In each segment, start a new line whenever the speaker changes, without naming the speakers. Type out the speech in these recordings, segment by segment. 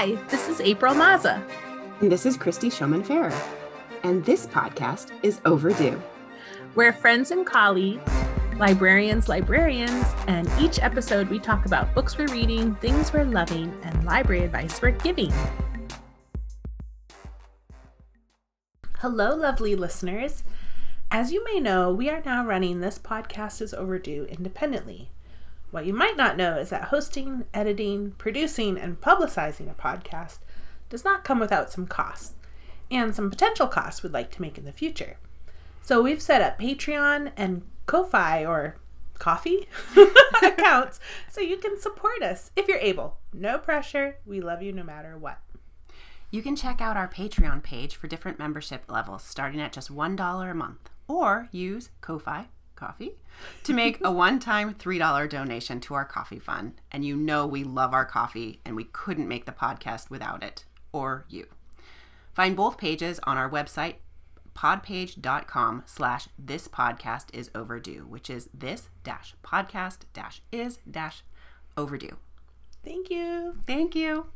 Hi, this is April Maza.
And this is Christy Showman Farrer. And this podcast is Overdue.
We're friends and colleagues, librarians, librarians, and each episode we talk about books we're reading, things we're loving, and library advice we're giving. Hello, lovely listeners. As you may know, we are now running This Podcast is Overdue independently. What you might not know is that hosting, editing, producing, and publicizing a podcast does not come without some costs, and some potential costs we'd like to make in the future. So we've set up Patreon and Ko-Fi or Coffee accounts so you can support us if you're able. No pressure. We love you no matter what.
You can check out our Patreon page for different membership levels starting at just $1 a month or use Ko-Fi coffee to make a one-time $3 donation to our coffee fund. And you know we love our coffee and we couldn't make the podcast without it or you. Find both pages on our website podpage.com slash this podcast is overdue which is this dash podcast dash is dash overdue.
Thank you.
thank you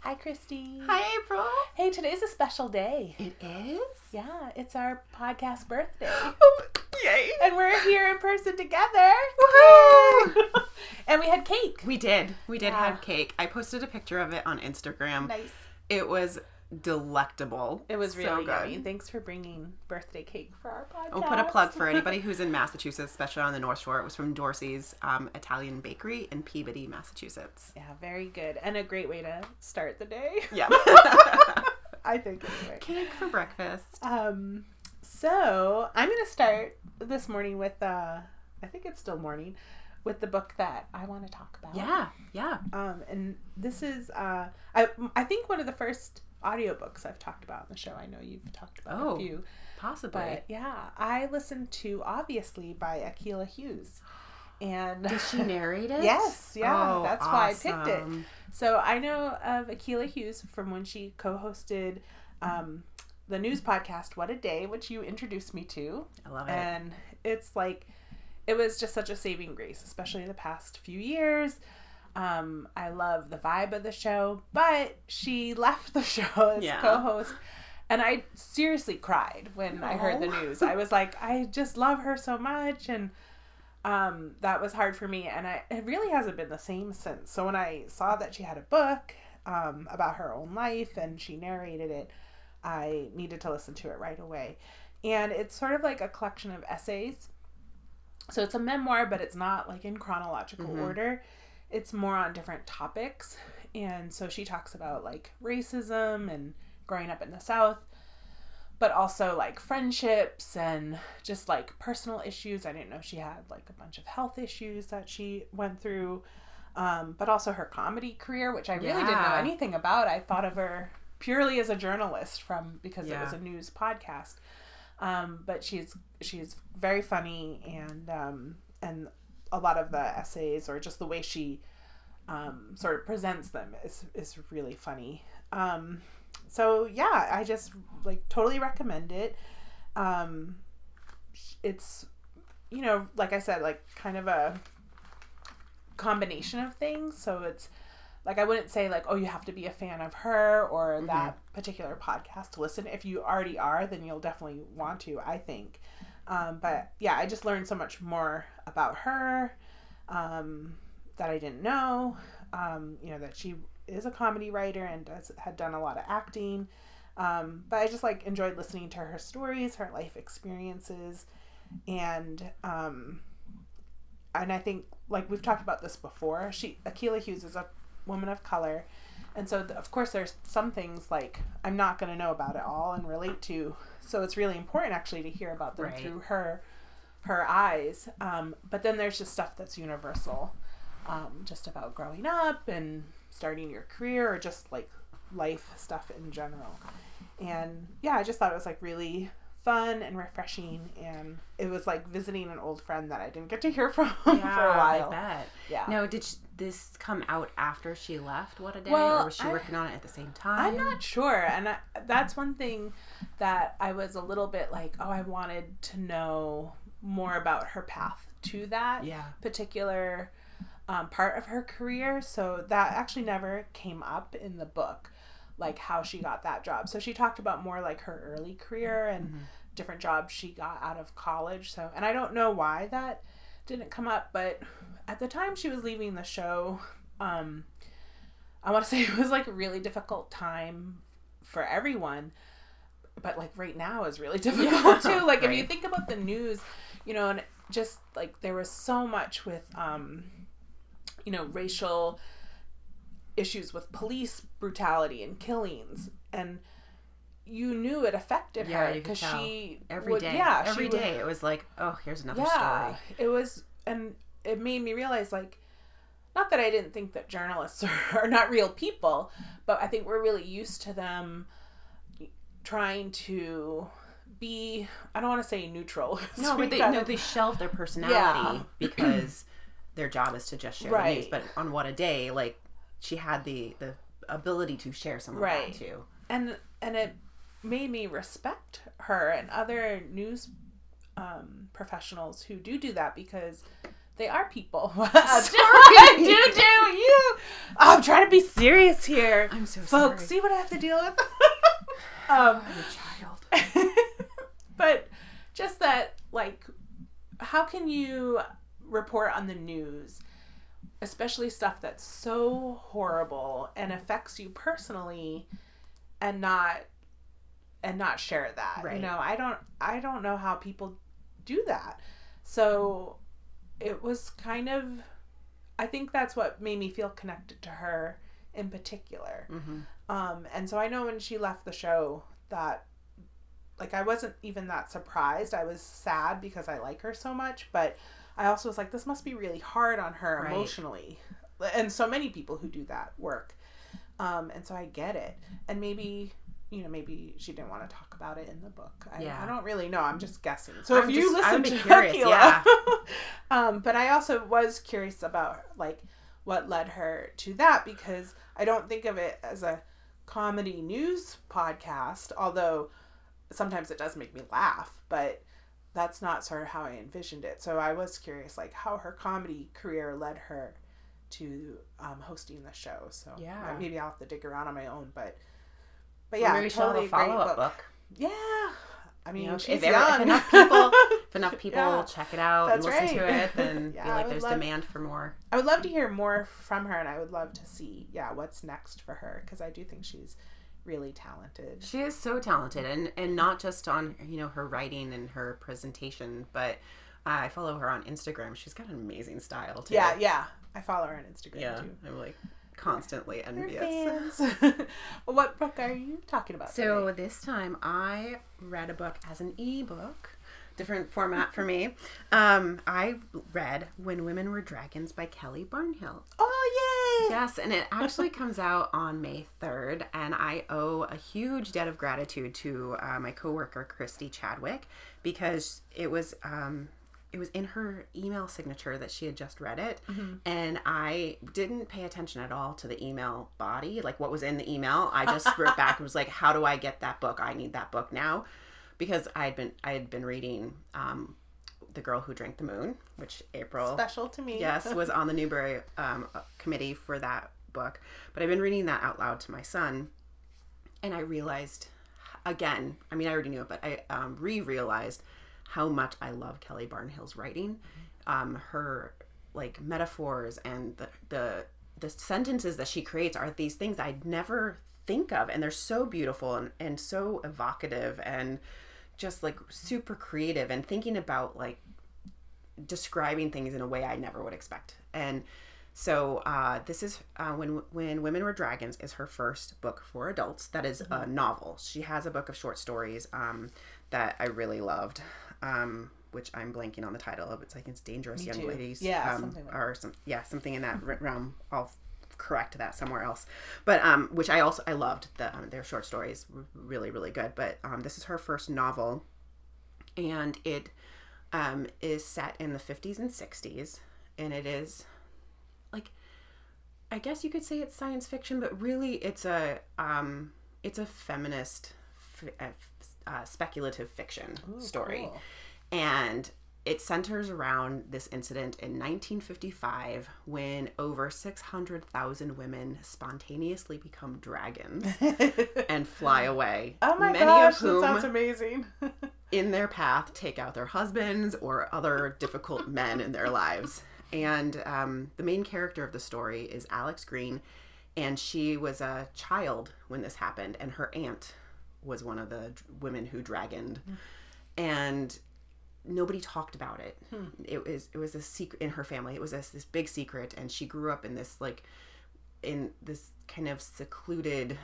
Hi, Christy.
hi april
Hey, today's a special day.
it is
Yeah, it's our podcast birthday.
Oh, yay
and we're here in person together.
Woohoo!
and we had cake.
We did. We did
Yeah.
have cake. I posted a picture of it on Instagram.
Nice.
It was delectable.
It was
So
really
good.
yummy. Thanks for bringing birthday cake for our podcast.
I'll put a plug for anybody who's in Massachusetts, especially on the North Shore. It was from Dorsey's um, Italian Bakery in Peabody, Massachusetts.
yeah, very good. And a great way to start the day.
Yeah.
I think anyway.
cake for breakfast.
Um so I'm gonna start this morning with uh I think it's still morning with the book that I want to talk about.
Yeah, yeah.
Um, and this is uh, I I think one of the first audiobooks I've talked about on the show. I know you've talked about
Oh,
a few,
Possibly.
but yeah, I listened to Obviously by Akilah Hughes, and
Did she narrate it?
Yes, yeah,
Oh,
that's why I picked it. So I know of Akilah Hughes from when she co-hosted um, the news podcast What a Day, which you introduced me to,
I love it.
and it's like it was just such a saving grace, especially the past few years. Um, I love the vibe of the show, but she left the show as
Yeah.
co-host, and I seriously cried when I heard the news. I was like, I just love her so much, and um, that was hard for me, and I it really hasn't been the same since. So when I saw that she had a book um, about her own life and she narrated it, I needed to listen to it right away. And it's sort of like a collection of essays. So it's a memoir, but it's not like in chronological
Mhm.
order. It's more on different topics. And so she talks about like racism and growing up in the South, but also like friendships and just like personal issues. I didn't know she had like a bunch of health issues that she went through, um, but also her comedy career, which I really didn't know anything about. I thought of her purely as a journalist from because it was a news podcast. Um, but she's she's very funny and um, and a lot of the essays or just the way she um, sort of presents them is is really funny. Um, so yeah, I just like totally recommend it. Um, it's you know like I said like kind of a combination of things. So it's like I wouldn't say like oh you have to be a fan of her or that particular podcast to listen. If you already are, then you'll definitely want to. I think. Um, but yeah, I just learned so much more about her um, that I didn't know. Um, you know that she is a comedy writer and does, had done a lot of acting. Um, but I just like enjoyed listening to her stories, her life experiences, and um, and I think like we've talked about this before. She Akilah Hughes is a woman of color, and so of course there's some things like I'm not going to know about it all and relate to. So it's really important actually to hear about them
Right.
through her her eyes. Um, but then there's just stuff that's universal, um, just about growing up and starting your career or just like life stuff in general. And yeah, I just thought it was like really fun and refreshing and it was like visiting an old friend that I didn't get to hear from for a while.
I bet.
Yeah.
No, did sh this come out after she left? What a day,
Well,
or was she
I-
working on it at the same time?
I'm not sure. And I, that's one thing that I was a little bit like, oh, I wanted to know more about her path to that
Yeah.
particular um, part of her career. So that actually never came up in the book, like how she got that job. So she talked about more like her early career and
Mm-hmm.
Different jobs she got out of college. So, and I don't know why that didn't come up, but at the time she was leaving the show, um, I want to say it was like a really difficult time for everyone. But like right now is really difficult too. Like if you think about the news, you know, and just like there was so much with, um, you know, racial issues with police brutality and killings, and you knew it affected
Yeah,
her because she
Every
would-
day,
Yeah,
every
would-
it was like, oh, here's another
yeah,
story.
it was, and it made me realize like, not that I didn't think that journalists are, are not real people, but I think we're really used to them trying to be. I don't want to say neutral.
No, but they no, they shelve their personality
Yeah.
because their job is to just share the news. But on what a day, like she had the the ability to share some of
Right.
that too.
and and it made me respect her and other news um, professionals who do do that because they are people. Sorry, do do you. I'm trying to be serious here,
I'm so
folks.
sorry.
See what I have to deal with. um,
I'm a child.
but just that, like, how can you report on the news, especially stuff that's so horrible and affects you personally, and not and not share that? You
Right.
know, I don't I don't know how people do that. So it was kind of I think that's what made me feel connected to her in particular.
hmm
Um, and so I know when she left the show that, like, I wasn't even that surprised. I was sad because I like her so much, but I also was like, this must be really hard on her
Right.
emotionally. And so many people who do that work. Um, and so I get it. And maybe, you know, maybe she didn't want to talk about it in the book. I,
Yeah.
I don't really know. I'm just guessing. So
I'm
if you
just-
listen to
curious, yeah.
um, but I also was curious about like what led her to that because I don't think of it as a comedy news podcast, although sometimes it does make me laugh, but that's not sort of how I envisioned it. So I was curious like how her comedy career led her to um, hosting the show. So
Yeah.
maybe I'll have to dig around on my own, but but
Yeah, maybe she'll have
totally
a follow up
book.
book.
Yeah. I mean,
You know, if- if, enough people, if enough people
Yeah.
check it out
That's
and listen to it, then
Yeah,
feel like there's
love-
demand for more.
I would love to hear more from her, and I would love to see, yeah, what's next for her because I do think she's really talented.
She is so talented, and and not just on you know her writing and her presentation, but I follow her on Instagram. She's got an amazing style too.
Yeah, yeah. I follow her on Instagram
yeah.
too.
I'm like constantly envious.
what book are you talking about?
So
today?
this time I read a book as an ebook, different format for me. Um, I read When Women Were Dragons by Kelly Barnhill.
oh yay!
Yes, and it actually comes out on May 3rd, and I owe a huge debt of gratitude to uh, my coworker Christy Chadwick because it was um, it was in her email signature that she had just read it, and I didn't pay attention at all to the email body, like what was in the email. I just wrote back and was like, "How do I get that book? I need that book now," because I had been I had been reading. Um, the Girl Who Drank the Moon, which April
Special to me.
yes was on the Newbery um, committee for that book but i've been reading that out loud to my son and i realized again i mean i already knew it but i um, re-realized how much i love kelly barnhill's writing um, her like metaphors and the, the the sentences that she creates are these things i'd never think of and they're so beautiful and, and so evocative and just like super creative and thinking about like describing things in a way I never would expect. And so uh, this is uh, when when Women Were Dragons is her first book for adults. That is a novel. She has a book of short stories um, that I really loved, um, which I'm blanking on the title of. It's like it's Dangerous Young
too.
Ladies,
Yeah,
um,
something like
or some yeah something in that realm. I'll correct that somewhere else. But um, which I also I loved the um, their short stories, really really good. But um, this is her first novel, and it um, is set in the 50s and 60s and it is like i guess you could say it's science fiction but really it's a um, it's a feminist f- uh, speculative fiction
Ooh,
story
cool.
and it centers around this incident in 1955 when over 600,000 women spontaneously become dragons and fly away.
oh my
many
gosh,
of whom
that sounds amazing.
in their path take out their husbands or other difficult men in their lives. And um, the main character of the story is Alex Green, and she was a child when this happened, and her aunt was one of the women who dragoned, and nobody talked about it. Hmm. It was it was a secret in her family. It was this, this big secret, and she grew up in this like in this kind of secluded,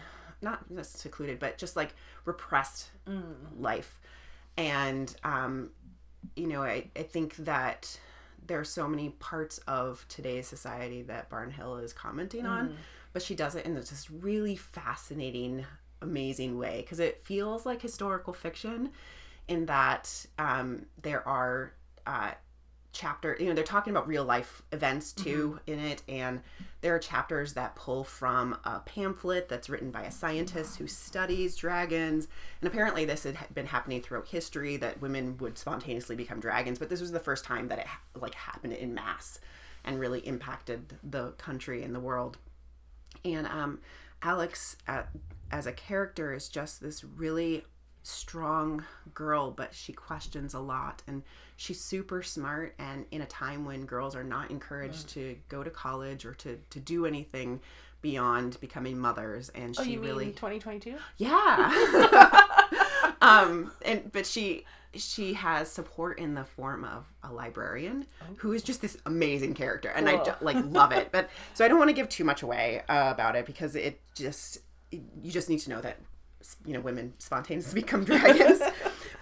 not just secluded, but just like repressed mm. life. And um, you know, I, I think that there are so many parts of today's society that Barnhill is commenting on, mm. but she does it in this just really fascinating, amazing way because it feels like historical fiction in that um, there are uh, chapter you know they're talking about real life events too in it and there are chapters that pull from a pamphlet that's written by a scientist who studies dragons. And apparently this had been happening throughout history that women would spontaneously become dragons but this was the first time that it like happened in mass and really impacted the country and the world. And um, Alex, uh, as a character, is just this really strong girl, but she questions a lot, and she's super smart. And in a time when girls are not encouraged to go to college or to to do anything beyond becoming mothers, and she
oh, you
really
mean 2022?
yeah. um, and but she she has support in the form of a librarian who is just this amazing character, and I
Cool.
ju- like love it. But so I don't want to give too much away uh, about it because it just you just need to know that you know women spontaneously become dragons.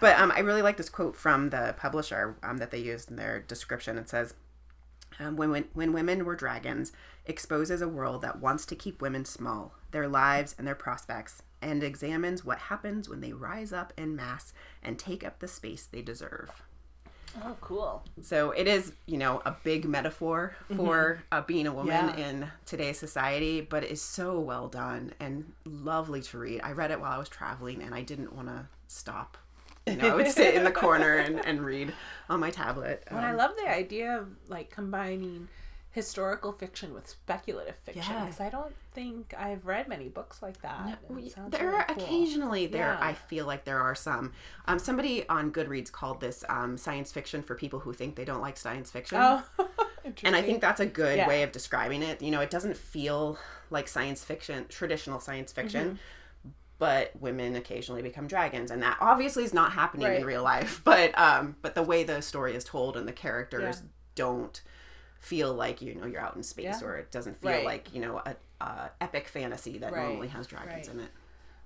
but um, I really like this quote from the publisher um, that they used in their description. It says. Um, when, when, when women were dragons, exposes a world that wants to keep women small, their lives and their prospects, and examines what happens when they rise up in mass and take up the space they deserve.
Oh, cool.
So it is, you know, a big metaphor for uh, being a woman
Yeah.
in today's society, but it is so well done and lovely to read. I read it while I was traveling and I didn't want to stop. You know, I would sit in the corner and, and read on my tablet.
And I
Um,
love the idea of like combining historical fiction with speculative fiction
Yeah.
because I don't think I've read many books like that. and it
We-
sounds
there
really
are
cool.
occasionally there
Yeah.
i feel like there are some um, somebody on goodreads called this um, science fiction for people who think they don't like science fiction
Oh,
and i think that's a good
Yeah.
way of describing it you know it doesn't feel like science fiction traditional science fiction
Mm-hmm.
but women occasionally become dragons and that obviously is not happening in real life but um but the way the story is told and the characters
Yeah.
don't feel like you know you're out in space
Yeah.
or it doesn't feel
Right.
like you know a, a epic fantasy that
Right.
normally has dragons
Right.
in it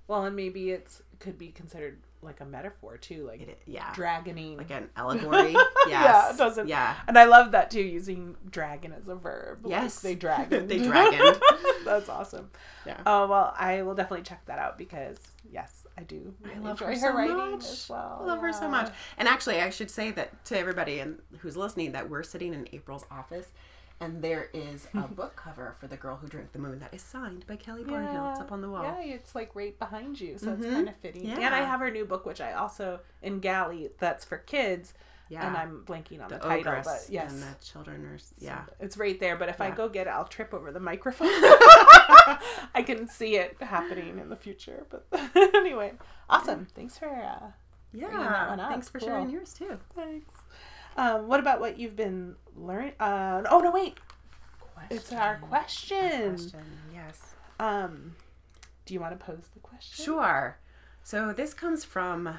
Well, and maybe it's could be considered like a metaphor too, like
It- yeah
dragoning.
like an allegory. Yes.
Yeah, it doesn't.
Yeah.
And I love that too, using dragon as a verb. Like,
Yes.
they dragoned.
They dragoned.
That's awesome.
Yeah.
Oh well, I will definitely check that out because yes, I do.
I love
enjoy
her so
writing
much.
as well.
I love her so much. And actually, I should say that to everybody and who's listening that we're sitting in April's office, and there is a book cover for "The Girl Who Drank the Moon" that is signed by Kelly Barnhill. It's up on the wall.
Yeah, it's like right behind you, so it's
Mhm.
kind of fitting. Yeah. And I have her new book, which I also in Galley, that's for kids,
Yeah.
and I'm blanking on the,
the
title, but yes,
and the children are yeah.
it's right there. But if I go get it, I'll trip over the microphone. I can see it happening in the future. But anyway, awesome. Thanks for uh,
Yeah.
that one up.
Thanks for
Cool.
sharing yours too.
thanks. Um, what about what you've been learning? Uh, oh no, wait. It's our question.
Question. Yes.
Um, do you want to pose the question?
Sure. So this comes from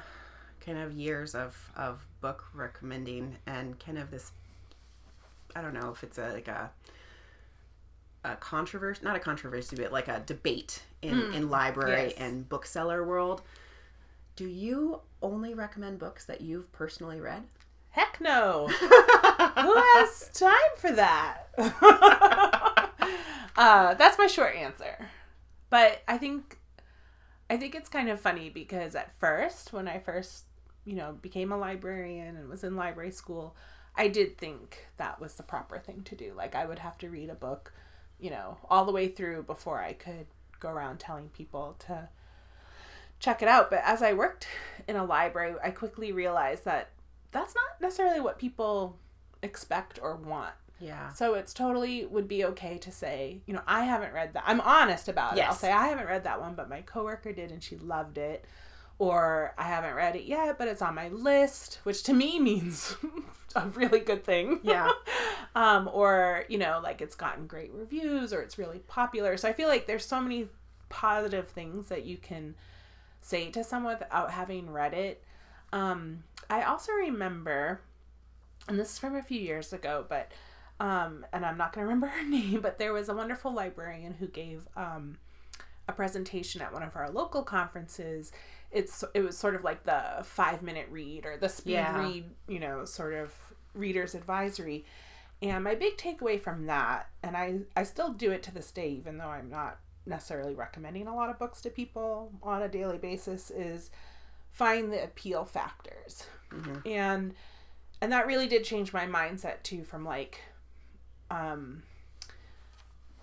kind of years of, of book recommending and kind of this I don't know if it's a like a a controversy not a controversy but like a debate in, in library
yes.
and bookseller world. Do you only recommend books that you've personally read?
Heck no. Who has time for that? uh, that's my short answer. But I think I think it's kind of funny because at first, when I first, you know, became a librarian and was in library school, I did think that was the proper thing to do. Like I would have to read a book, you know, all the way through before I could go around telling people to check it out. But as I worked in a library, I quickly realized that that's not necessarily what people expect or want.
Yeah.
So it's totally would be okay to say, you know, I haven't read that. I'm honest about it. I'll say I haven't read that one, but my coworker did and she loved it. Or I haven't read it yet, but it's on my list, which to me means a really good thing.
Yeah.
um, or, you know, like it's gotten great reviews or it's really popular. So I feel like there's so many positive things that you can say to someone without having read it. Um, I also remember, and this is from a few years ago, but um, and I'm not going to remember her name, but there was a wonderful librarian who gave um, a presentation at one of our local conferences. It's it was sort of like the five minute read or the speed
Yeah.
read, you know, sort of reader's advisory. And my big takeaway from that, and I I still do it to this day, even though I'm not necessarily recommending a lot of books to people on a daily basis, is find the appeal factors, and and that really did change my mindset too. From like, um,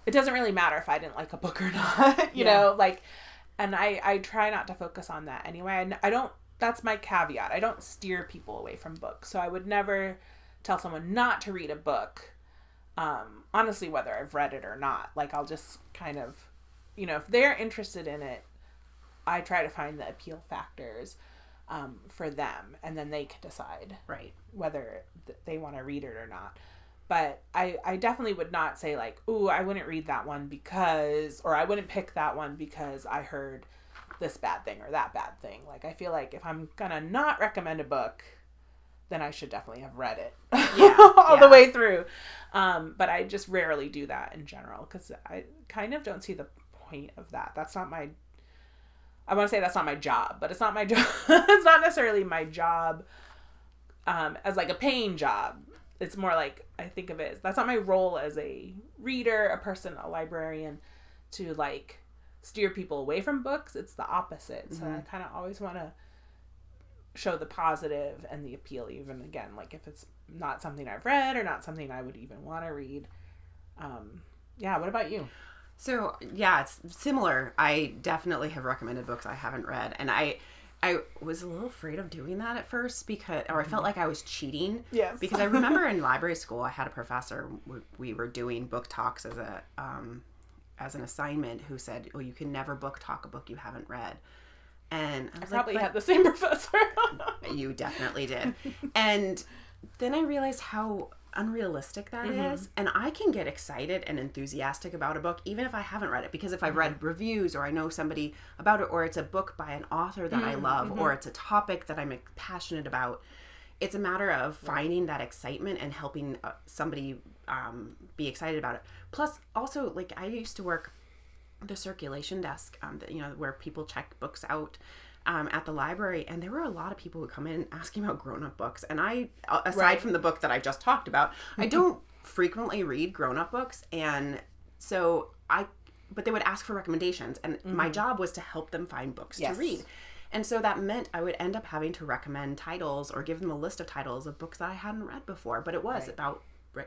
it doesn't really matter if I didn't like a book or not, you
Yeah.
know, like, and I I try not to focus on that anyway. i don't. That's my caveat. I don't steer people away from books, so I would never tell someone not to read a book. Um, honestly, whether I've read it or not, like I'll just kind of, you know, if they're interested in it, I try to find the appeal factors um, for them, and then they can decide
Right.
whether th- they want to read it or not. But I, I definitely would not say like, ooh, I wouldn't read that one because, or I wouldn't pick that one because I heard this bad thing or that bad thing. Like I feel like if I'm gonna not recommend a book, then I should definitely have read it
Yeah,
all the way through. Um, but I just rarely do that in general because I kind of don't see the point of that. That's not my. I want to say that's not my job, but it's not my job. it's not necessarily my job um, as like a paying job. It's more like I think of it as that's not my role as a reader, a person, a librarian, to like steer people away from books. It's the opposite. So I kind of always want to show the positive and the appeal, even again, like if it's not something I've read or not something I would even want to read. Um, yeah. What about you?
So yeah, it's similar. I definitely have recommended books I haven't read, and I, I was a little afraid of doing that at first because, or I felt like I was cheating.
Yes.
Because I remember in library school, I had a professor. we- We were doing book talks as a, um, as an assignment, who said, "Well, you can never book talk a book you haven't read." And I was
Probably
like,
had the same professor.
You definitely did. and then I realized how unrealistic that is, and I can get excited and enthusiastic about a book even if I haven't read it because if I've read reviews or I know somebody about it or it's a book by an author that I love or it's a topic that I'm passionate about it's a matter of finding that excitement and helping uh, somebody um, be excited about it. Plus also like I used to work the circulation desk, um, the, you know, where people check books out um, at the library, and there were a lot of people who come in asking about grown-up books. And I, uh, aside
Right.
from the book that I just talked about, I don't frequently read grown-up books, and so I, but they would ask for recommendations, and my job was to help them find books
Yes.
to read. And so that meant I would end up having to recommend titles or give them a list of titles of books that I hadn't read before. But it was
Right.
about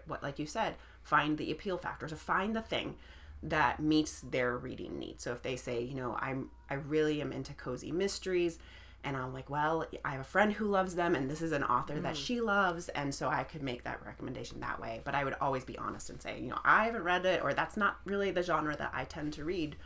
what, like you said, find the appeal factor. So find the thing that meets their reading needs. So if they say, you know, I'm I really am into cozy mysteries, and I'm like, well, I have a friend who loves them, and this is an author that mm. she loves, and so I could make that recommendation that way. But I would always be honest and say, you know, I haven't read it, or that's not really the genre that I tend to read.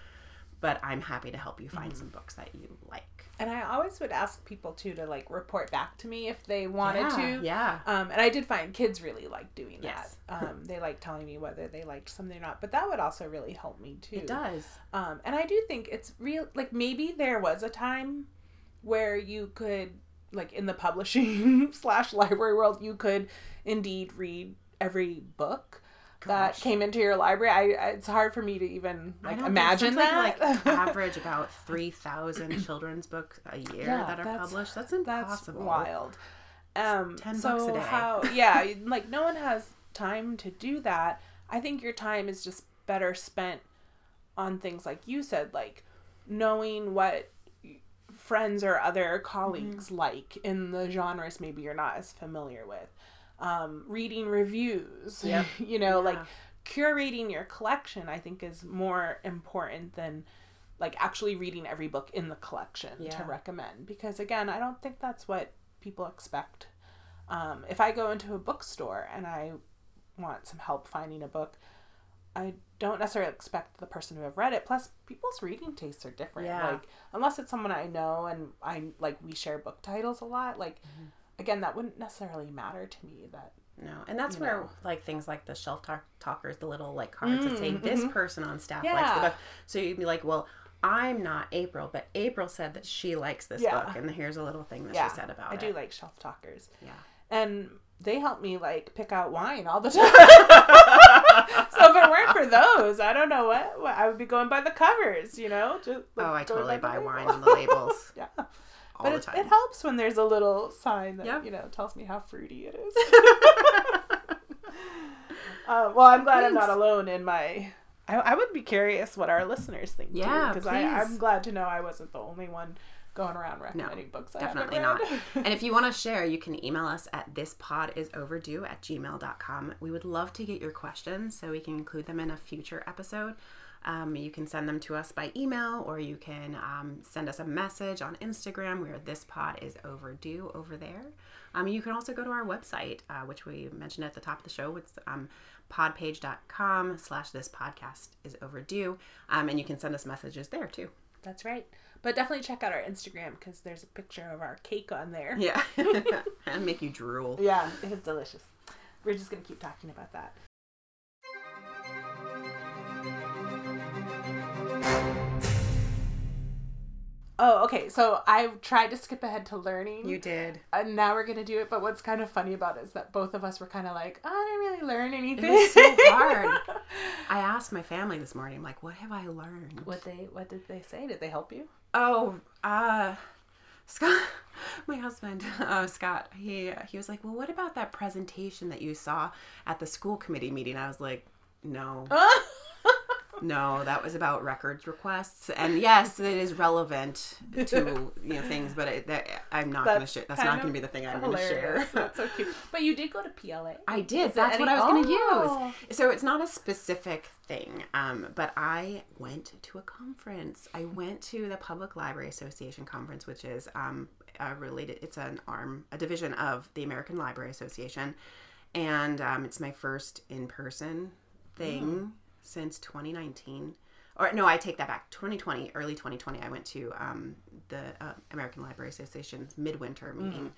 But I'm happy to help you find mm. some books that you like.
And I always would ask people too to like report back to me if they wanted
Yeah,
to.
yeah.
Um, and I did find kids really like doing
Yes.
that. Um, they like telling me whether they liked something or not. But that would also really help me too.
It does.
Um, and I do think it's real. Like maybe there was a time where you could, like in the publishing slash library world, you could indeed read every book. That came into your library. I, it's hard for me to even like imagine that.
Like, like average about three thousand children's books a year
Yeah,
that are
that's-
published. That's
That's
impossible.
wild. Um,
10
so
bucks a day.
how? Yeah, like no one has time to do that. I think your time is just better spent on things like you said, like knowing what friends or other colleagues
Mm-hmm.
like in the genres maybe you're not as familiar with. Um, reading reviews,
Yep.
you know, like curating your collection. I think is more important than like actually reading every book in the collection to recommend because again i don't think that's what people expect um, if I go into a bookstore and I want some help finding a book, I don't necessarily expect the person to have read it. Plus, people's reading tastes are different.
Yeah.
Like, unless it's someone I know and I like, we share book titles a lot. Like, again, that wouldn't necessarily matter to me. That
No, and that's
You
where
know.
like things like the shelf talk- talkers, the little like cards that say
Mm,
this
mhm.
person on staff likes the book. So you'd be like, well, I'm not April, but April said that she likes this
Yeah.
book, and here's a little thing that
yeah,
she said about
I
it.
I do like shelf talkers,
Yeah.
and they help me like pick out wine all the time. so if it weren't for those, I don't know what, what I would be going by the covers. You know, just like,
Oh, I totally buy wine on the labels
yeah.
All
but
the
it,
time.
it helps when there's a little sign that
Yeah.
you know tells me how fruity it is. uh, well, I'm glad I'm not alone in my. I, I would be curious what our listeners think
Yeah,
too, because I'm glad to know I wasn't the only one going around recommending books. I
definitely not. and if you want to share, you can email us at thispodisoverdue at gmail.com. We would love to get your questions so we can include them in a future episode. Um, you can send them to us by email or you can um, send us a message on Instagram where this pod is overdue over there. Um, you can also go to our website, uh, which we mentioned at the top of the show. It's um, podpage.com slash this podcast is overdue. Um, and you can send us messages there too.
That's right. But definitely check out our Instagram because there's a picture of our cake on there.
Yeah. and make you drool.
Yeah, it is delicious. We're just gonna keep talking about that. Oh, okay. So I tried to skip ahead to learning.
You did.
and now we're gonna do it. But what's kind of funny about it is that both of us were kind of like, "Oh, I didn't really learn anything.
was so hard. I asked my family this morning, I'm like, what have I learned?
what they What did they say? Did they help you?
Oh, uh, Scott, my husband, uh, Scott, he he was like, well, what about that presentation that you saw at the school committee meeting? I was like, no, no, that was about records requests, and yes, it is relevant to you know things, but it, that, I'm not going to share. That's not going to be the thing I'm going to share.
That's so cute. But you did go to PLA.
I did.
Is
That's what
any-
I was going to
Oh.
use. So it's not a specific thing, um, but I went to a conference. I went to the Public Library Association conference, which is um, a related. It's an arm, a division of the American Library Association, and um, it's my first in person thing
Mm.
Since 2019. Or no, I take that back. 2020, early 2020, I went to um, the uh, American Library Association's midwinter meeting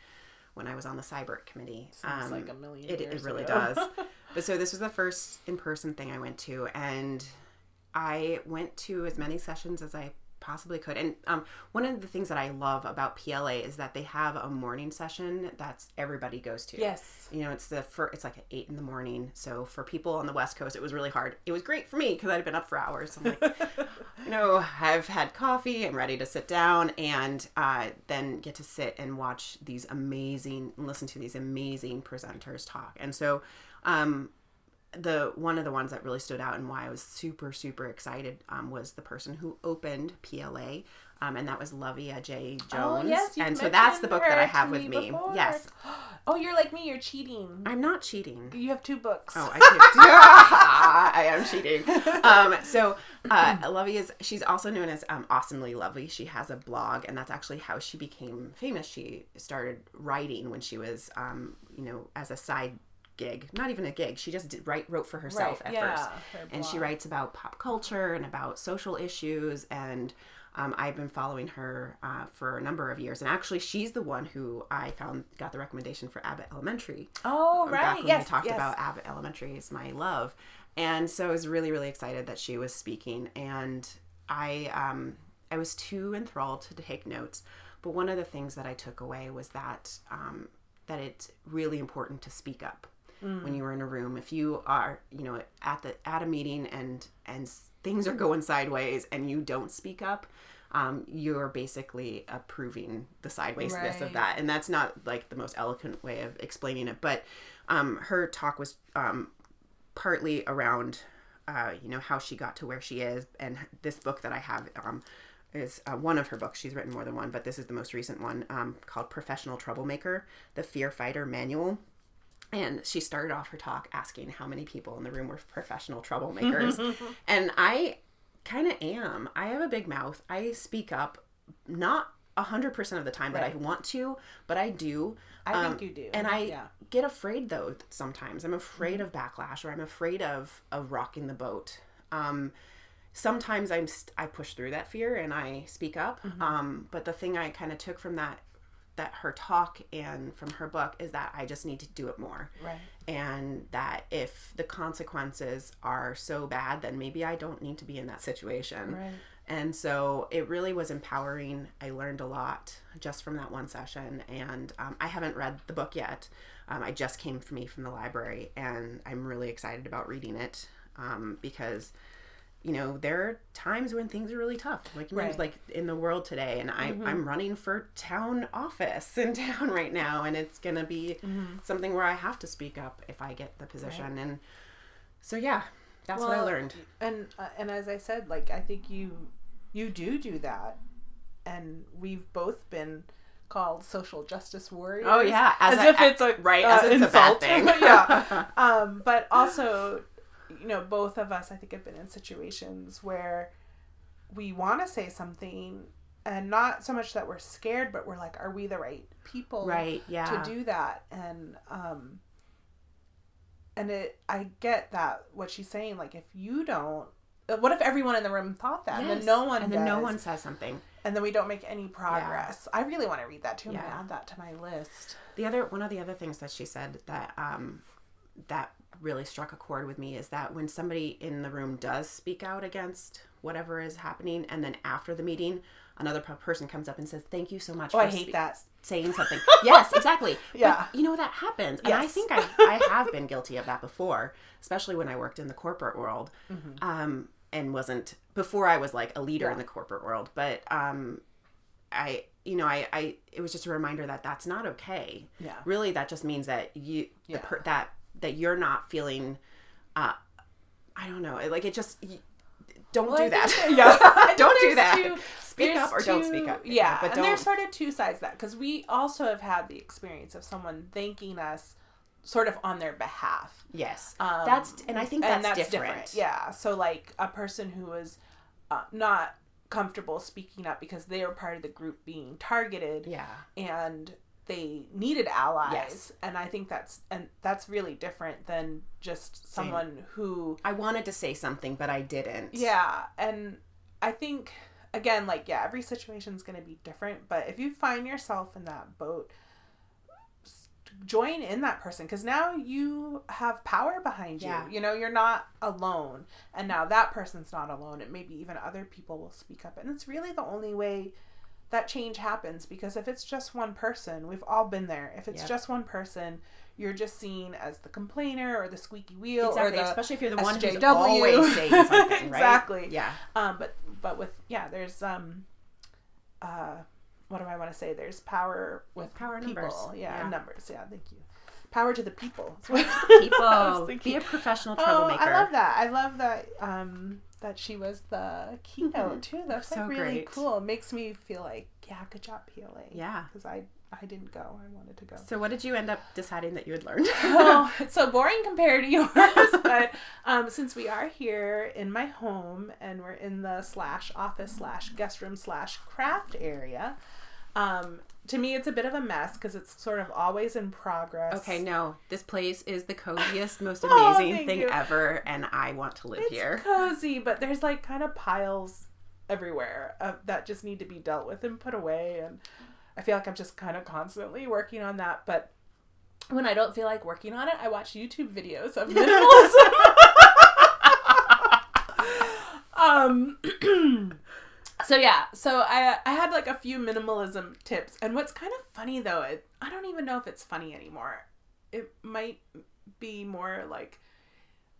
when I was on the cyber committee.
Mm. Seems
Um,
like a million
it, it really
ago.
does. But so this was the first in person thing I went to, and I went to as many sessions as I possibly could. And um, one of the things that I love about PLA is that they have a morning session that's everybody goes to.
Yes.
You know, it's the for it's like at eight in the morning. So for people on the West Coast, it was really hard. It was great for me because I'd been up for hours. I'm like, you know, I've had coffee. I'm ready to sit down and uh, then get to sit and watch these amazing, listen to these amazing presenters talk. And so, um, the one of the ones that really stood out and why I was super super excited um, was the person who opened PLA, um, and that was Luvvie Ajayi Jones.
Oh yes.
and so that's the book that I have with me.
before.
Yes,
Oh, you're like me. You're cheating.
I'm not cheating.
You have two books.
Oh, I could. I am cheating. Um, so, uh, Luvvie is, she's also known as um, Awesomely Luvvie. She has a blog, and that's actually how she became famous. She started writing when she was, um, you know, as a side gig. Not even a gig. She just did, write, wrote for herself
Right,
at
yeah,
first.
her
And she writes about pop culture and about social issues. And um, I've been following her uh, for a number of years. And actually, she's the one who I found got the recommendation for Abbott Elementary
Oh right.
back when
yes.
we talked
yes.
about Abbott Elementary is my love. And so I was really, really excited that she was speaking. And I um, I was too enthralled to take notes. But one of the things that I took away was that um, that it's really important to speak up when you're in a room. If you are, you know, at the at a meeting and and things are going sideways and you don't speak up, um, you're basically approving the sidewaysness
Right.
of that. And that's not like the most eloquent way of explaining it. But um, her talk was um, partly around, uh, you know, how she got to where she is. And this book that I have um, is uh, one of her books. She's written more than one, but this is the most recent one um, called Professional Troublemaker The Fear Fighter Manual. And she started off her talk asking how many people in the room were professional troublemakers. and I kind of am. I have a big mouth. I speak up not a hundred percent of the time that I want to, but I do.
I
Um,
think you do.
and I
yeah.
get afraid though sometimes. I'm afraid of backlash or I'm afraid of of rocking the boat. Um, sometimes I'm st- I push through that fear and I speak up. Um, but the thing I kind of took from that that her talk and from her book is that I just need to do it more.
Right.
And that if the consequences are so bad, then maybe I don't need to be in that situation.
Right.
And so it really was empowering. I learned a lot just from that one session. And um, I haven't read the book yet. Um, I just came for me from the library, and I'm really excited about reading it um, because, you know, there are times when things are really tough, like you know, like in the world today. And I, I'm running for town office in town right now, and it's gonna be something where I have to speak up if I get the position. And so, yeah, that's what I learned.
And uh, and as I said, like I think you you do do that, and we've both been called social justice warriors.
Oh yeah,
as,
a-
if it's a
right,
uh,
as it's
insult.
a bad thing.
yeah. Um, but also, you know, both of us I think have been in situations where we want to say something. And not so much that we're scared, but we're like, are we the right people?
right. Yeah.
to do that and um and it i get that what she's saying like if you don't uh, what if everyone in the room thought that and then no one
and then no one says something.
and then we don't make any progress i really want to read that too i'm
Yeah.
gonna add that to my list
The other one of the other things that she said that um, that really struck a chord with me is that when somebody in the room does speak out against whatever is happening, and then after the meeting, another pe- person comes up and says, "Thank you so much."
oh i hate
spe-
that
saying something. yes, exactly.
Yeah.
But, you know that happens, and I think I I have been guilty of that before, especially when I worked in the corporate world,
Mm-hmm.
um, and wasn't before I was like a leader in the corporate world. But um, I you know I I it was just a reminder that that's not okay.
yeah
Really, that just means that you the per, that that you're not feeling. Uh, I don't know. Like it just. Don't
Well,
do that.
yeah
don't do that.
two-
speak up or don't speak up.
yeah
but
and there's sort of two sides to that because we also have had the experience of someone thanking us sort of on their behalf
Yes,
Um,
that's and I think that's,
and that's
different.
different. Yeah. So like a person who is uh, not comfortable speaking up because they were part of the group being targeted
Yeah,
and they needed allies
Yes.
and I think that's and that's really different than just someone who
I wanted to say something, but I didn't.
yeah and I think again like yeah every situation is going to be different but if you find yourself in that boat join in that person because now you have power behind you
Yeah.
you know you're not alone and now that person's not alone and maybe even other people will speak up and it's really the only way that change happens because if it's just one person we've all been there if it's
Yep.
just one person you're just seen as the complainer or the squeaky wheel
exactly.
or the
Especially if you're the one who's
SJW.
always saying something, right?
Exactly.
Yeah.
um, but but with yeah, there's um, uh, what do I want to say? There's power with
Power
people.
numbers.
Yeah,
Yeah.
numbers. Yeah, thank you. Power to the people.
People, be a professional
Oh,
troublemaker.
I love that. I love that. Um, that she was the keynote
Mhm.
too. That's
So
like really
great.
cool. It makes me feel like yeah, good job PLA.
Yeah.
because I I didn't go. I wanted to go.
So, what did you end up deciding that you had learned?
oh, it's so boring compared to yours. but um, since we are here in my home and we're in the slash office slash guest room slash craft area, um, to me it's a bit of a mess because it's sort of always in progress.
okay, no, this place is the coziest, most
Oh,
amazing
thank
thing
you.
ever, and I want to live
It's
here.
cozy, but there's like kind of piles everywhere uh, that just need to be dealt with and put away. And I feel like I'm just kind of constantly working on that. But when I don't feel like working on it, I watch YouTube videos of minimalism. um. so yeah, so I I had like a few minimalism tips, and what's kind of funny though, it, I don't even know if it's funny anymore. It might be more like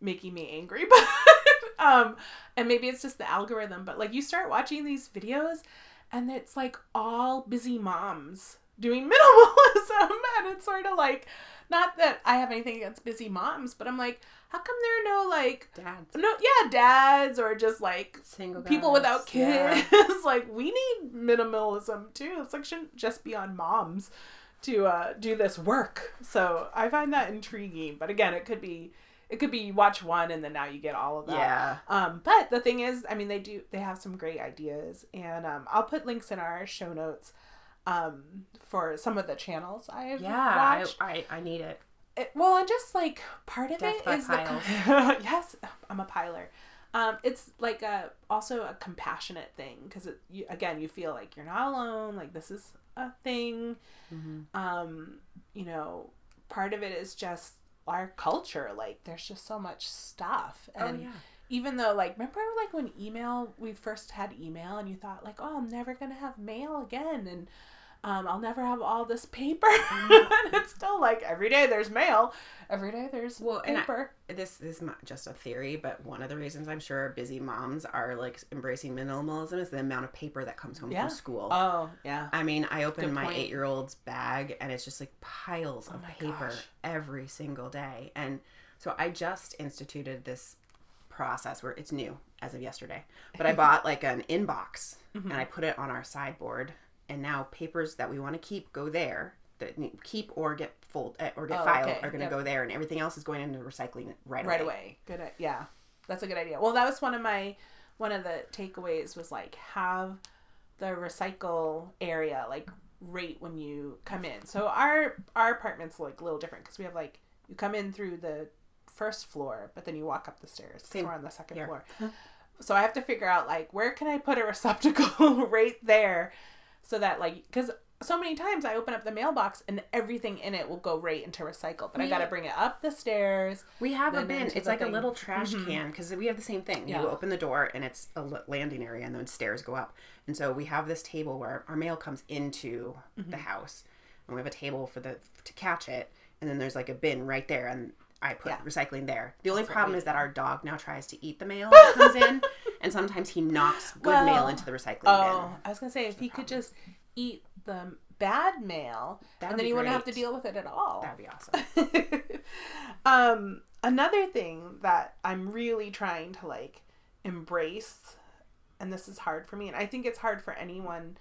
making me angry, but um, and maybe it's just the algorithm. But like you start watching these videos, and it's like all busy moms doing minimalism, and it's sort of like not that I have anything against busy moms, but I'm like, how come there are no like
Dads,
no yeah dads or just like
single
people
guys,
without
yeah.
kids. Like we need minimalism too. It's like shouldn't just be on moms to uh, do this work. So i find that intriguing. But again it could be it could be you watch one and then now you get all of that.
Yeah.
Um, but the thing is, I mean, they do they have some great ideas, and um, I'll put links in our show notes um, for some of the channels I've
Yeah. I,
watched.
I, I need it.
It, well, and just like part of
Death
it is
piles.
the yes, I'm a piler. Um, it's like a also a compassionate thing because you, again you feel like you're not alone. Like this is a thing.
Mm-hmm.
Um, you know, part of it is just our culture. Like there's just so much stuff, and
oh yeah.
even though like remember like when email we first had email and you thought like oh I'm never gonna have mail again and um, I'll never have all this paper and it's still like every day there's mail every day there's
Well, and I-
paper
This is not just a theory, but one of the reasons I'm sure busy moms are like embracing minimalism is the amount of paper that comes home
Yeah.
from school.
oh yeah
I mean, I open
Good
my eight year old's bag and it's just like piles
Oh
of paper
gosh.
every single day. And so I just instituted this process where it's new as of yesterday. But I bought like an inbox
Mm-hmm.
and I put it on our sideboard. And now papers that we want to keep go there. That keep or get fold uh, or get
Oh,
filed
okay.
are going to
Yep.
go there, and everything else is going into recycling right,
right
away.
away good yeah that's a good idea well that was one of my one of the takeaways was like have the recycle area like right when you come in so our our apartment's like a little different because we have like you come in through the first floor but then you walk up the stairs.
Same
we're on the second floor so i have to figure out like where can i put a receptacle right there so that like because so many times I open up the mailbox and everything in it will go right into recycle, but I got to bring it up the stairs.
We have a bin. It's like a little trash
Mhm.
can because we have the same thing.
Yeah.
You open the door and it's a landing area, and then stairs go up. And so we have this table where our mail comes into
Mm-hmm.
the house, and we have a table for the to catch it, and then there's like a bin right there, and I put
Yeah.
recycling there. The only
That's
problem is that our dog now tries to eat the mail that comes in, and sometimes he knocks good
Well,
mail into the recycling
Oh,
bin.
I was gonna say if he could just eat the bad mail,
That'd
and then you wouldn't have to deal with it at all.
That'd be awesome.
um, another thing that I'm really trying to like embrace, and this is hard for me, and I think it's hard for anyone,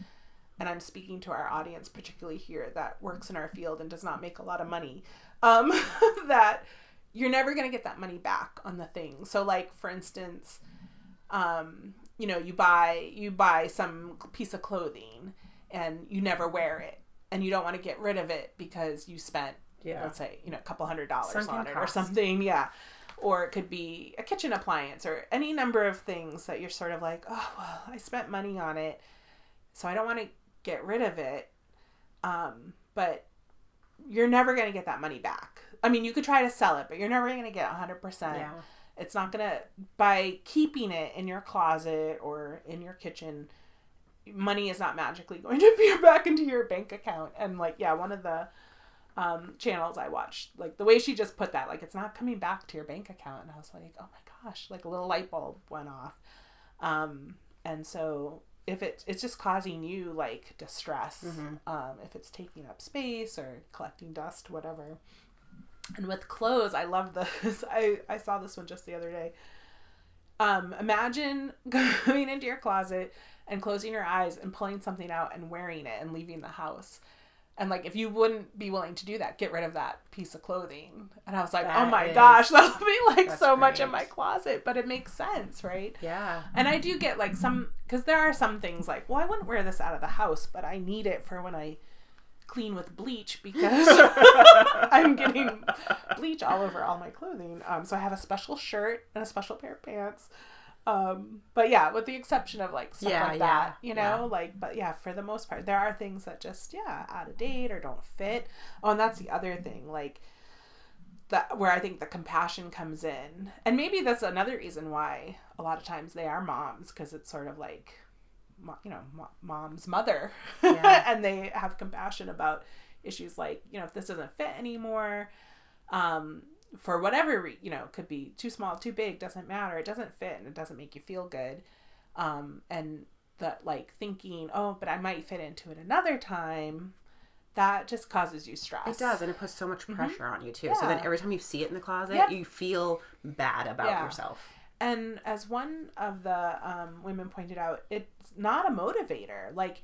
and I'm speaking to our audience, particularly here, that works in our field and does not make a lot of money, um, that you're never going to get that money back on the thing. So, like, for instance, um, you know, you buy you buy some piece of clothing and you never wear it and you don't want to get rid of it because you spent
Yeah.
let's say you know a couple hundred dollars
Sunken
on it or something yeah or it could be a kitchen appliance or any number of things that you're sort of like oh well i spent money on it so i don't want to get rid of it um, but you're never going to get that money back i mean you could try to sell it but you're never going to get 100%
Yeah.
it's not going to by keeping it in your closet or in your kitchen money is not magically going to appear back into your bank account and like yeah one of the um, channels I watched, like the way she just put that, like it's not coming back to your bank account, and I was like, oh my gosh, like a little light bulb went off, um, and so if it it's just causing you like distress,
Mhm.
um, if it's taking up space or collecting dust, whatever. And with clothes, I love this. I I saw this one just the other day. Um, imagine going into your closet and closing your eyes and pulling something out and wearing it and leaving the house. And like, if you wouldn't be willing to do that, get rid of that piece of clothing. And I was like, oh my
is-
gosh, that'll be like so much in my closet. But it makes sense, right?
Yeah.
And I do get like some, because there are some things like, well, I wouldn't wear this out of the house, but I need it for when I clean with bleach because I'm getting bleach all over all my clothing. Um, so I have a special shirt and a special pair of pants. Um, but yeah, with the exception of like stuff
Yeah,
like
yeah,
that, you know,
yeah.
like, but yeah, for the most part, there are things that just, yeah, out of date or don't fit. Oh, and that's the other thing, like, that where I think the compassion comes in. And maybe that's another reason why a lot of times they are moms, because it's sort of like, you know, mom's mother.
Yeah.
and they have compassion about issues like, you know, if this doesn't fit anymore, um, for whatever, re- you know, it could be too small, too big, doesn't matter. It doesn't fit and it doesn't make you feel good. Um, and that like thinking, oh, but I might fit into it another time, that just causes you stress.
It does, and it puts so much pressure on you too. So then every time you see it in the closet,
Yep.
you feel bad about
Yeah.
yourself.
And as one of the um, women pointed out, it's not a motivator. Like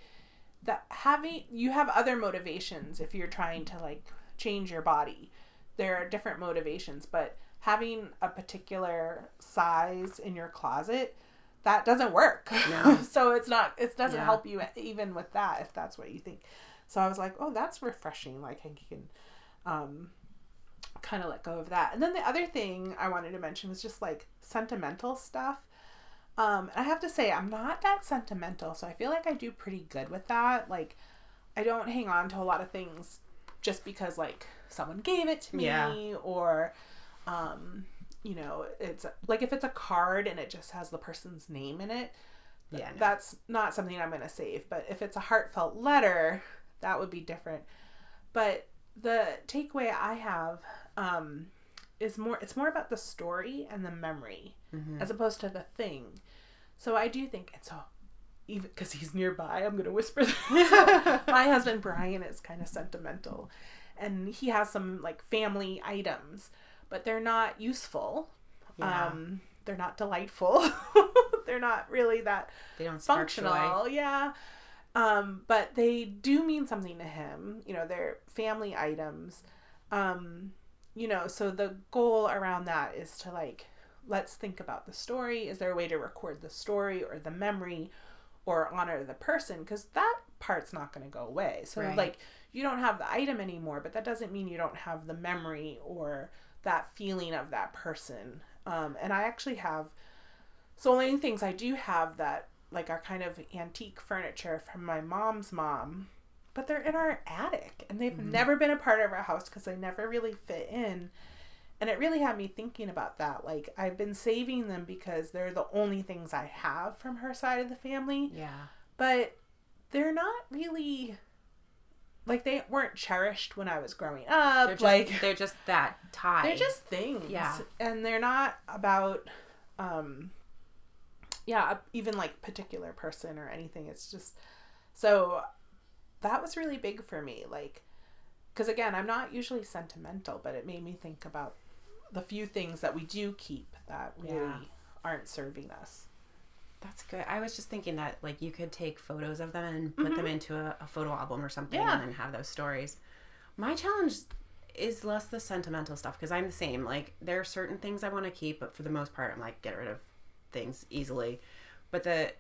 that having you have other motivations if you're trying to like change your body. There are different motivations, but having a particular size in your closet that doesn't work.
No.
so it's not it doesn't
Yeah.
help you even with that if that's what you think. So I was like, "Oh, that's refreshing. Like I can um kind of let go of that." And then the other thing I wanted to mention was just like sentimental stuff. Um I have to say I'm not that sentimental, so I feel like I do pretty good with that. Like I don't hang on to a lot of things just because like someone gave it to me
Yeah.
or um you know it's like if it's a card and it just has the person's name in it
Yeah. no.
that's not something i'm going to save but if it's a heartfelt letter that would be different but the takeaway i have um is more it's more about the story and the memory
Mhm.
as opposed to the thing so i do think it's so even because he's nearby i'm going to whisper this. my husband brian is kind of sentimental and he has some like family items but they're not useful
Yeah.
um they're not delightful they're not really that
they don't
functional
joy.
yeah um but they do mean something to him you know they're family items um you know so the goal around that is to like let's think about the story. Is there a way to record the story or the memory or honor the person? Because that part's not going to go away. So
Right.
like you don't have the item anymore but that doesn't mean you don't have the memory or that feeling of that person. Um, and i actually have so only things i do have that like are kind of antique furniture from my mom's mom but they're in our attic and they've
Mhm.
never been a part of our house because they never really fit in and it really had me thinking about that like i've been saving them because they're the only things i have from her side of the family
Yeah.
but they're not really like they weren't cherished when I was growing up.
They're just,
like
they're just that tie.
they're just things.
Yeah.
And they're not about um yeah, even like particular person or anything. It's just so that was really big for me like cuz again, I'm not usually sentimental, but it made me think about the few things that we do keep that really
Yeah.
aren't serving us.
That's good. I was just thinking that like you could take photos of them and put them into a, a photo album or something,
Mm-hmm. Yeah.
and then have those stories. My challenge is less the sentimental stuff because I'm the same. Like there are certain things I want to keep, but for the most part, I'm like get rid of things easily. But the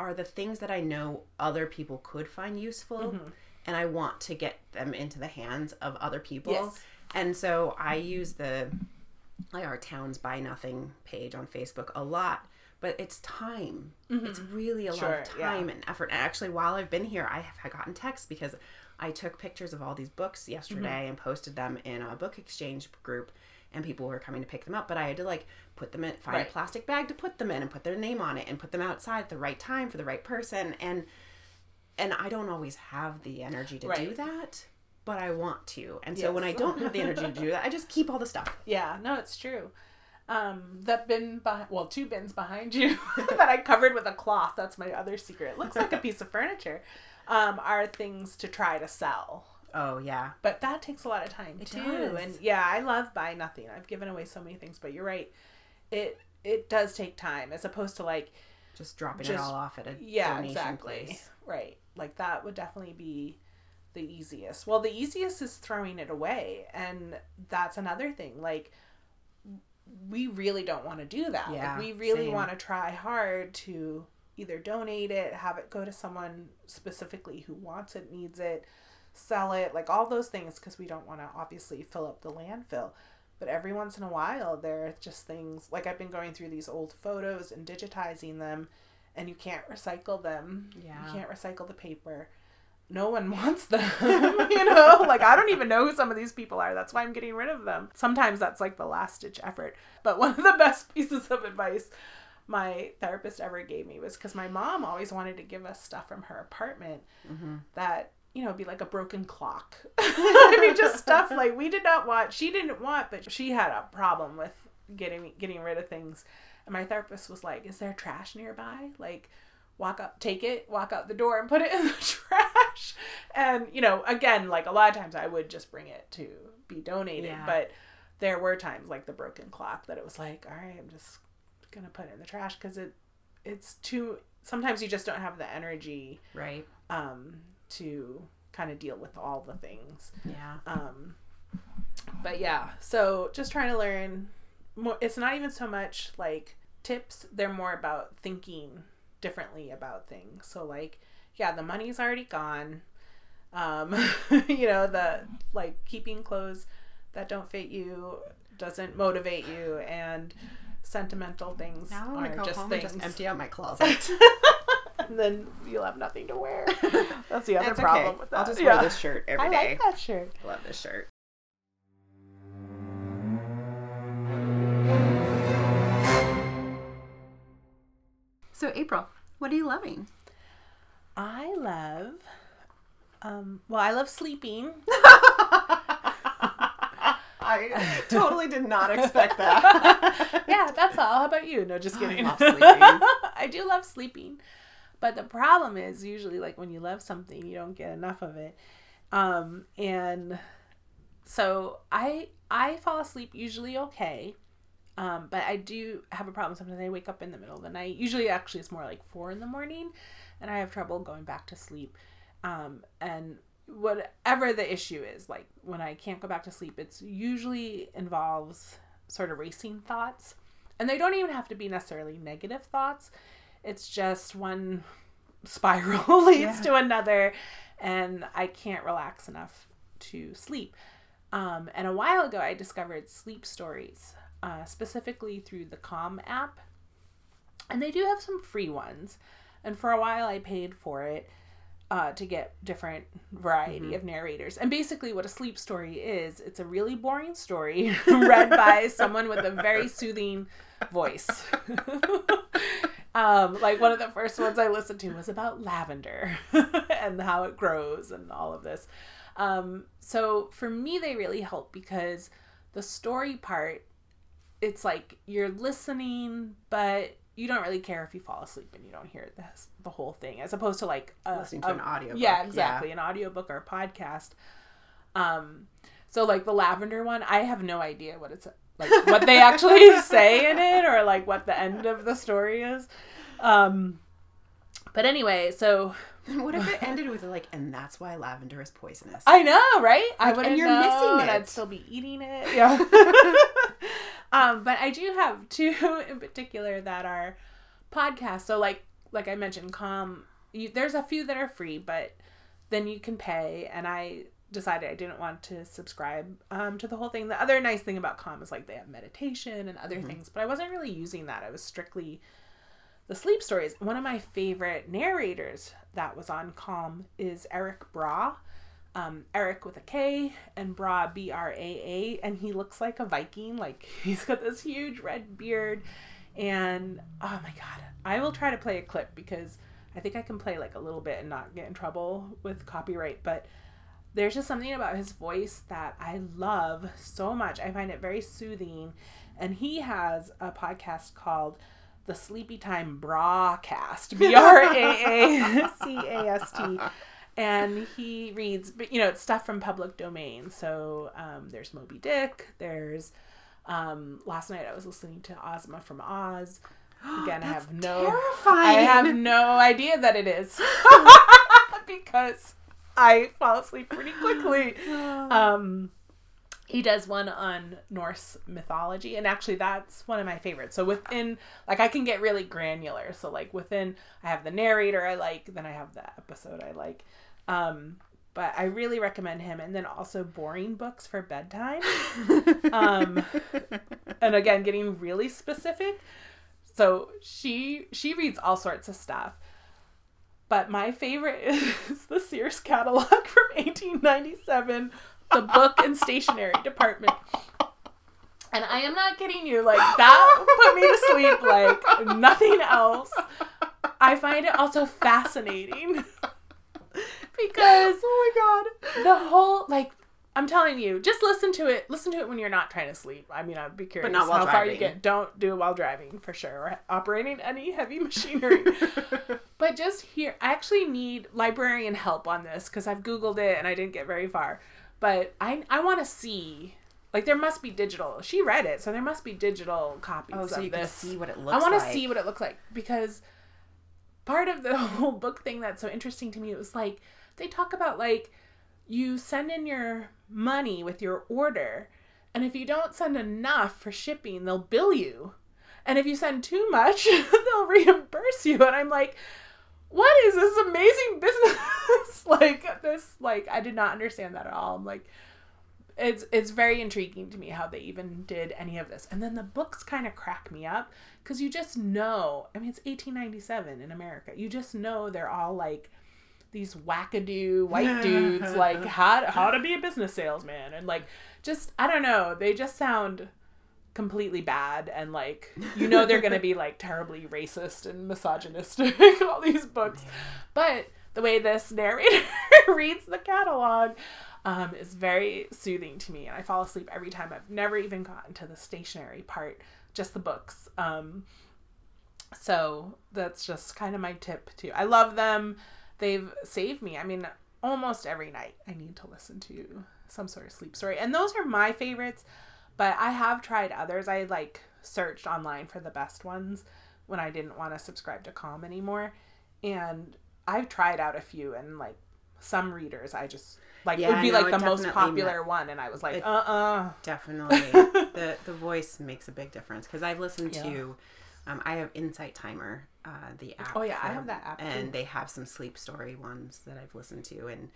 are the things that I know other people could find useful,
Mm-hmm.
and I want to get them into the hands of other people.
Yes.
And so I use the like our towns buy nothing page on Facebook a lot, but it's time. It's really a lot
Sure,
of
yeah.
time and effort. And actually, while I've been here, I have gotten texts because I took pictures of all these books yesterday and posted them in a book exchange group, and people were coming to pick them up. But I had to like put them in, find
Right.
a plastic bag to put them in, and put their name on it, and put them outside at the right time for the right person. And and I don't always have the energy to do that. But I want to, and so when I don't have the energy to do that, I just keep all the stuff.
Yeah, no, it's true. Um, that bin behind, well, two bins behind you that I covered with a cloth. That's my other secret. It looks like a piece of furniture. Um, are things to try to sell,
Oh yeah,
but that takes a lot of time
It
too.
does.
And yeah, I love buy nothing. I've given away so many things, but you're right. It it does take time as opposed to like
just dropping it all off at a
yeah,
donation
exactly.
place.
Right. Like that would definitely be the easiest. Well, the easiest is throwing it away, and that's another thing. Like we really don't want to do that.
Yeah,
like we really want to try hard to either donate it, have it go to someone specifically who wants it, needs it, sell it, like all those things because we don't want to obviously fill up the landfill. But every once in a while, there are just things like I've been going through these old photos and digitizing them, and you can't recycle them.
Yeah.
You can't recycle the paper. No one wants them. you know, like I don't even know who some of these people are. That's why I'm getting rid of them. Sometimes that's like the last ditch effort. But one of the best pieces of advice my therapist ever gave me was because my mom always wanted to give us stuff from her apartment
Mm-hmm.
that you know be like a broken clock i mean just stuff like we did not want she didn't want but she had a problem with getting getting rid of things and my therapist was like is there trash nearby like walk up take it walk out the door and put it in the trash and you know again like a lot of times i would just bring it to be donated
Yeah.
but there were times like the broken clock that it was like all right i'm just gonna put it in the trash because it it's too sometimes you just don't have the energy
Right.
um, to kind of deal with all the things.
Yeah.
Um, but yeah, so just trying to learn more. It's not even so much like tips, they're more about thinking differently about things. So, like, yeah, the money's already gone. Um, you know, the like keeping clothes that don't fit you doesn't motivate you, and sentimental things
Now I want
are
to go
just
home
things.
and just empty out my closet.
and then you'll have nothing to wear. That's the other
That's
problem
okay.
with that.
I'll just
Yeah.
wear this shirt every
I
day.
like that shirt.
Love this shirt. So April, what are you loving?
I love. Um, well, I love sleeping.
I totally did not expect that.
yeah, that's all. How about you? No, just
I
kidding.
sleeping.
I do love sleeping, but the problem is usually like when you love something, you don't get enough of it. Um, and so I I fall asleep usually okay. Um, but I do have a problem. Sometimes I wake up in the middle of the night. Usually, actually, it's more like four in the morning, and I have trouble going back to sleep. Um, and whatever the issue is, like when I can't go back to sleep, it's usually involves sort of racing thoughts, and they don't even have to be necessarily negative thoughts. It's just one spiral leads
Yeah.
to another, and I can't relax enough to sleep. Um, and a while ago, I discovered sleep stories, uh, specifically through the Calm app. And they do have some free ones. And for a while, I paid for it uh, to get different variety of narrators. And basically, what a sleep story is, it's a really boring story read by someone with a very soothing voice. Um, like one of the first ones I listened to was about lavender and how it grows and all of this. Um, so for me, they really help because the story part, it's like you're listening, but you don't really care if you fall asleep and you don't hear the, the whole thing, as opposed to like a,
Listening to
a-
an audiobook,
Yeah,
yeah.
exactly, an audiobook or a podcast. Um, so like the lavender one, I have no idea what it's like, what they actually say in it, or like what the end of the story is. Um, but anyway, so
what if it ended with like, and that's why lavender is poisonous?
I know, right? I wouldn't
and you're
know,
missing
and I'd still be eating it. Yeah. um, but I do have two in particular that are podcasts. So like like I mentioned, Calm. You, there's a few that are free, but then you can pay. And I decided I didn't want to subscribe um, to the whole thing. The other nice thing about Calm is like they have meditation and other things, but I wasn't really using that. I was strictly the sleep stories. One of my favorite narrators that was on Calm is Erik Braa. Um, Erik with a K and Braa B R A A, and he looks like a Viking. Like he's got this huge red beard, and oh my god, I will try to play a clip because I think I can play like a little bit and not get in trouble with copyright. But there's just something about his voice that I love so much. I find it very soothing, and he has a podcast called the Sleepy Time Braacast, B R A A C A S T. And he reads, but you know, it's stuff from public domain. So um, there's Moby Dick. There's um, last night I was listening to Ozma from Oz. Again, I have no,
terrifying.
I have no idea that it is because I fall asleep pretty quickly. Um, he does one on Norse mythology, and actually, that's one of my favorites. So within, like, I can get really granular. So like within, I have the narrator I like, then I have the episode I like. Um, but I really recommend him, and then also boring books for bedtime. um, and again, getting really specific. So she she reads all sorts of stuff. But my favorite is the Sears catalog from 1897, the book and stationery department. And I am not kidding you, like that put me to sleep like nothing else. I find it also fascinating because
oh my god.
the whole like I'm telling you, just listen to it. Listen to it when you're not trying to sleep. I mean, I'd be curious but
not while
how far you
driving.
get. Don't do it while driving for sure, or operating any heavy machinery. but just here, I actually need librarian help on this because I've googled it and I didn't get very far. But I I want to see. Like there must be digital. She read it, so there must be digital copies
Oh, so
of
you can
this.
see what it looks
I want to
like.
see what it looks like because part of the whole book thing that's so interesting to me it was like they talk about like you send in your money with your order And if you don't send enough for shipping, they'll bill you. And if you send too much, they'll reimburse you. And I'm like, what is this amazing business? like this like I did not understand that at all. I'm like it's it's very intriguing to me how they even did any of this. And then the books kind of crack me up cuz you just know, I mean it's 1897 in America. You just know they're all like these wackadoo white dudes like how how to be a business salesman and like just I don't know, they just sound completely bad and like you know they're going to be like terribly racist and misogynistic all these books. But the way this narrator reads the catalog um, is very soothing to me and i fall asleep every time. I've never even gotten to the stationary part just the books um, so that's just kind of my tip too. I love them they've saved me i mean almost every night i need to listen to some sort of sleep story and those are my favorites but I have tried others. I like searched online for the best ones when I didn't want to subscribe to Calm anymore. And I've tried out a few and like some readers I just like yeah, it would be no, like the most popular one and I was like, uh uh-uh. uh.
Definitely. the the voice makes a big difference because I've listened yeah. to um, I have Insight Timer, uh, the app.
Oh yeah, I have that app.
And too. they have some sleep story ones that I've listened to and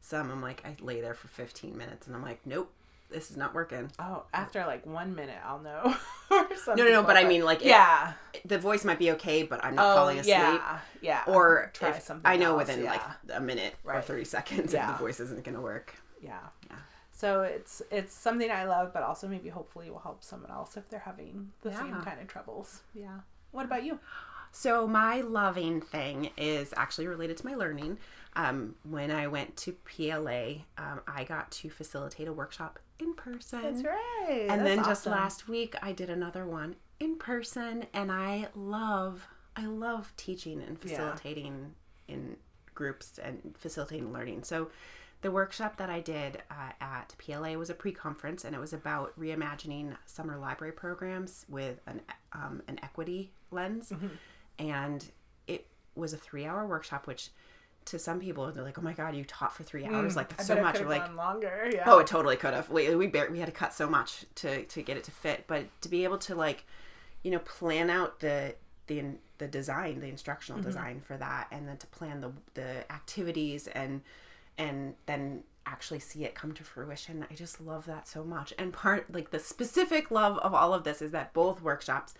some I'm like I lay there for 15 minutes and I'm like, nope, this is not working.
Oh, after like one minute, I'll know.
no, no, no. But I mean, like, yeah, it, the voice might be okay, but I'm not oh, falling asleep.
Yeah, yeah.
Or try something. I know else, within yeah. like a minute right. or thirty seconds, yeah. the voice isn't going to work.
Yeah, yeah. So it's it's something I love, but also maybe hopefully will help someone else if they're having the yeah. same kind of troubles. Yeah. What about you?
So my loving thing is actually related to my learning. Um, when I went to PLA, um, I got to facilitate a workshop in person.
That's right.
And
That's
then
awesome.
just last week, I did another one in person, and I love, I love teaching and facilitating yeah. in groups and facilitating learning. So, the workshop that I did uh, at PLA was a pre-conference, and it was about reimagining summer library programs with an um, an equity lens, mm-hmm. and it was a three-hour workshop, which to some people they're like, "Oh my god, you taught for three hours! Mm, like that's so much."
Or
like
longer. Yeah.
Oh, it totally could have. We we bar- we had to cut so much to to get it to fit, but to be able to like, you know, plan out the the the design, the instructional mm-hmm. design for that, and then to plan the the activities and and then actually see it come to fruition. I just love that so much. And part like the specific love of all of this is that both workshops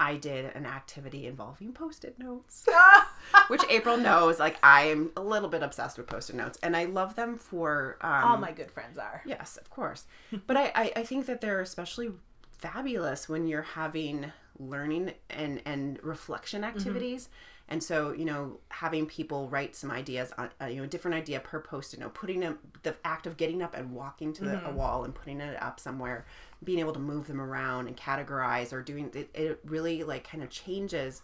I did an activity involving post-it notes, which April knows. Like I'm a little bit obsessed with post-it notes, and I love them for um,
all my good friends are.
Yes, of course. but I, I, I think that they're especially fabulous when you're having learning and and reflection mm-hmm. activities. Mm-hmm. And so, you know, having people write some ideas on, uh, you know, a different idea per post-it note, putting them, the act of getting up and walking to mm-hmm. a wall and putting it up somewhere being able to move them around and categorize or doing it, it really like kind of changes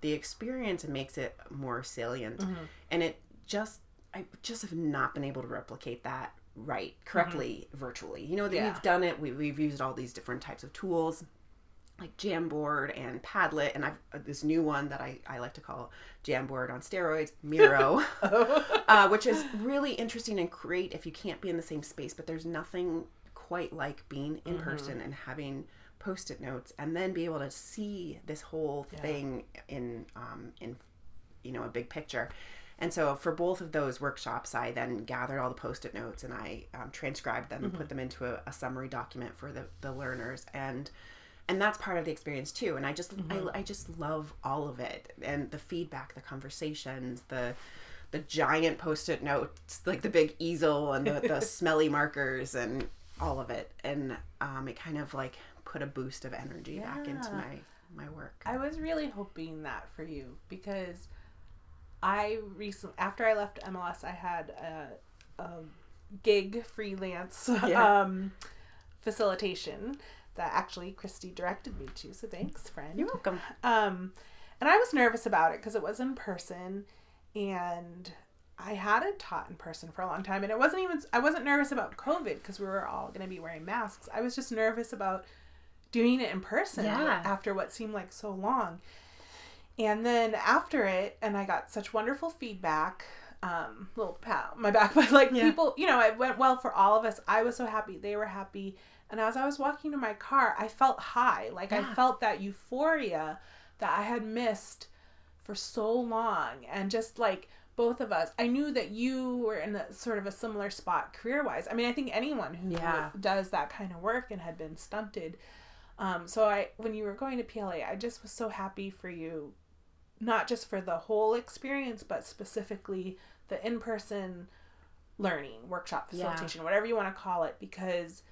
the experience and makes it more salient mm-hmm. and it just i just have not been able to replicate that right correctly mm-hmm. virtually you know that yeah. we've done it we, we've used all these different types of tools like Jamboard and Padlet, and I've uh, this new one that I, I like to call Jamboard on steroids, Miro, uh, which is really interesting and great if you can't be in the same space. But there's nothing quite like being in mm-hmm. person and having post-it notes and then be able to see this whole thing in um, in you know a big picture and so for both of those workshops i then gathered all the post-it notes and i um, transcribed them mm-hmm. and put them into a, a, summary document for the, the learners and and that's part of the experience too and i just mm-hmm. I, I just love all of it and the feedback the conversations the the giant post-it notes like the big easel and the, the smelly markers and all of it and um, it kind of like put a boost of energy yeah. back into my my work
i was really hoping that for you because i recently after i left mls i had a, a gig freelance yeah. um, facilitation that actually christy directed me to so thanks friend
you're welcome
um, and i was nervous about it because it was in person and I hadn't taught in person for a long time, and it wasn't even. I wasn't nervous about COVID because we were all going to be wearing masks. I was just nervous about doing it in person yeah. after what seemed like so long. And then after it, and I got such wonderful feedback. Um, little pat my back, but like yeah. people, you know, it went well for all of us. I was so happy. They were happy. And as I was walking to my car, I felt high. Like I felt that euphoria that I had missed for so long. And just like both of us, I knew that you were in a sort of a similar spot career wise. I mean, I think anyone who
Yeah.
does that kind of work and had been stunted. Um, so I, when you were going to PLA, I just was so happy for you, not just for the whole experience, but specifically the in person learning, workshop,
Yeah.
facilitation, whatever you want to call it, because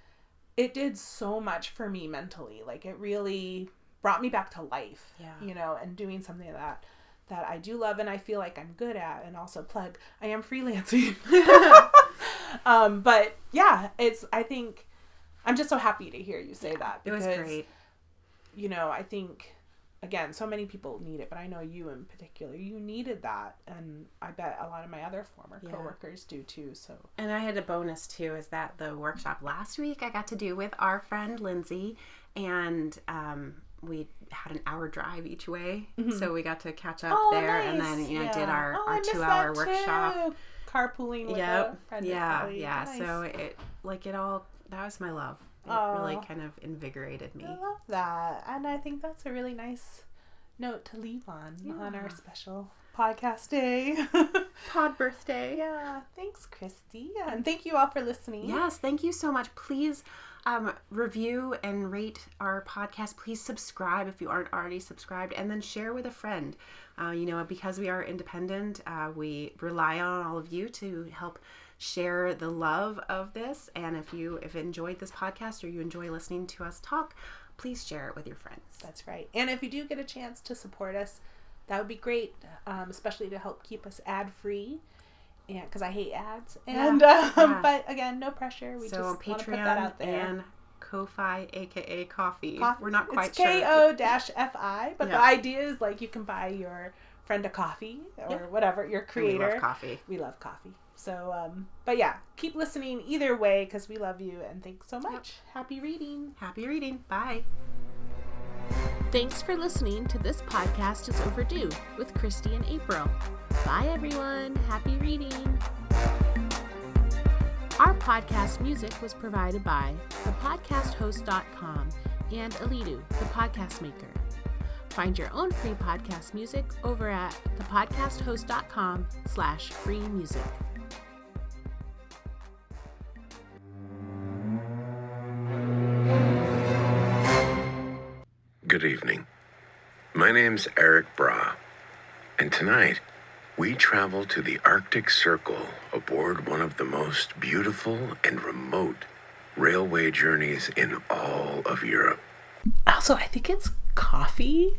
it did so much for me mentally. Like it really brought me back to life.
Yeah.
You know, and doing something that that I do love and I feel like I'm good at and also plug I am freelancing. um but yeah, it's I think I'm just so happy to hear you say that
It was great.
you know, I think again, so many people need it, but I know you in particular, you needed that, and I bet a lot of my other former
Yeah.
coworkers do too. So
And I had a bonus too is that the workshop last week I got to do with our friend Lindsay, and um, we had an hour drive each way, so we got to catch up there, and then you know did our,
Oh,
our two hour workshop.
too. carpooling with a
Yep. Yeah. Yeah.
Nice.
So it like it all that was my love. It really kind of invigorated me.
I love that, and I think that's a really nice note to leave on on our special podcast day.
Pod birthday.
yeah, thanks, Christy, and thank you all for listening.
Yes, thank you so much. Please um, review and rate our podcast. Please subscribe if you aren't already subscribed, and then share with a friend. Uh, you know, because we are independent, uh, we rely on all of you to help share the love of this. And if you have enjoyed this podcast or you enjoy listening to us talk, please share it with your friends.
That's right. And if you do get a chance to support us, that would be great, um, especially to help keep us ad free. And because I hate ads, and um,
yeah.
but again, no pressure. We
so
just
on
want to put that
Patreon
out there.
and Ko-fi, aka Coffee.
Coffee.
We're not quite
it's
sure.
K-O dash F-I, but the idea is like you can buy your friend a coffee or
Yeah.
whatever your
We
creator.
love coffee.
We love coffee. So, um, but yeah, keep listening either way because we love you and thanks so much. Happy reading.
Happy reading. Bye.
Thanks for listening to This Podcast is Overdue with Christy and April. Bye, everyone. Happy reading. Our podcast music was provided by thepodcasthost.com and Alitu, the podcast maker. Find your own free podcast music over at thepodcasthost.com slash free music.
Good evening. My name's Erik Braa, and tonight we travel to the Arctic Circle aboard one of the most beautiful and remote railway journeys in all of Europe.
Also, I think it's coffee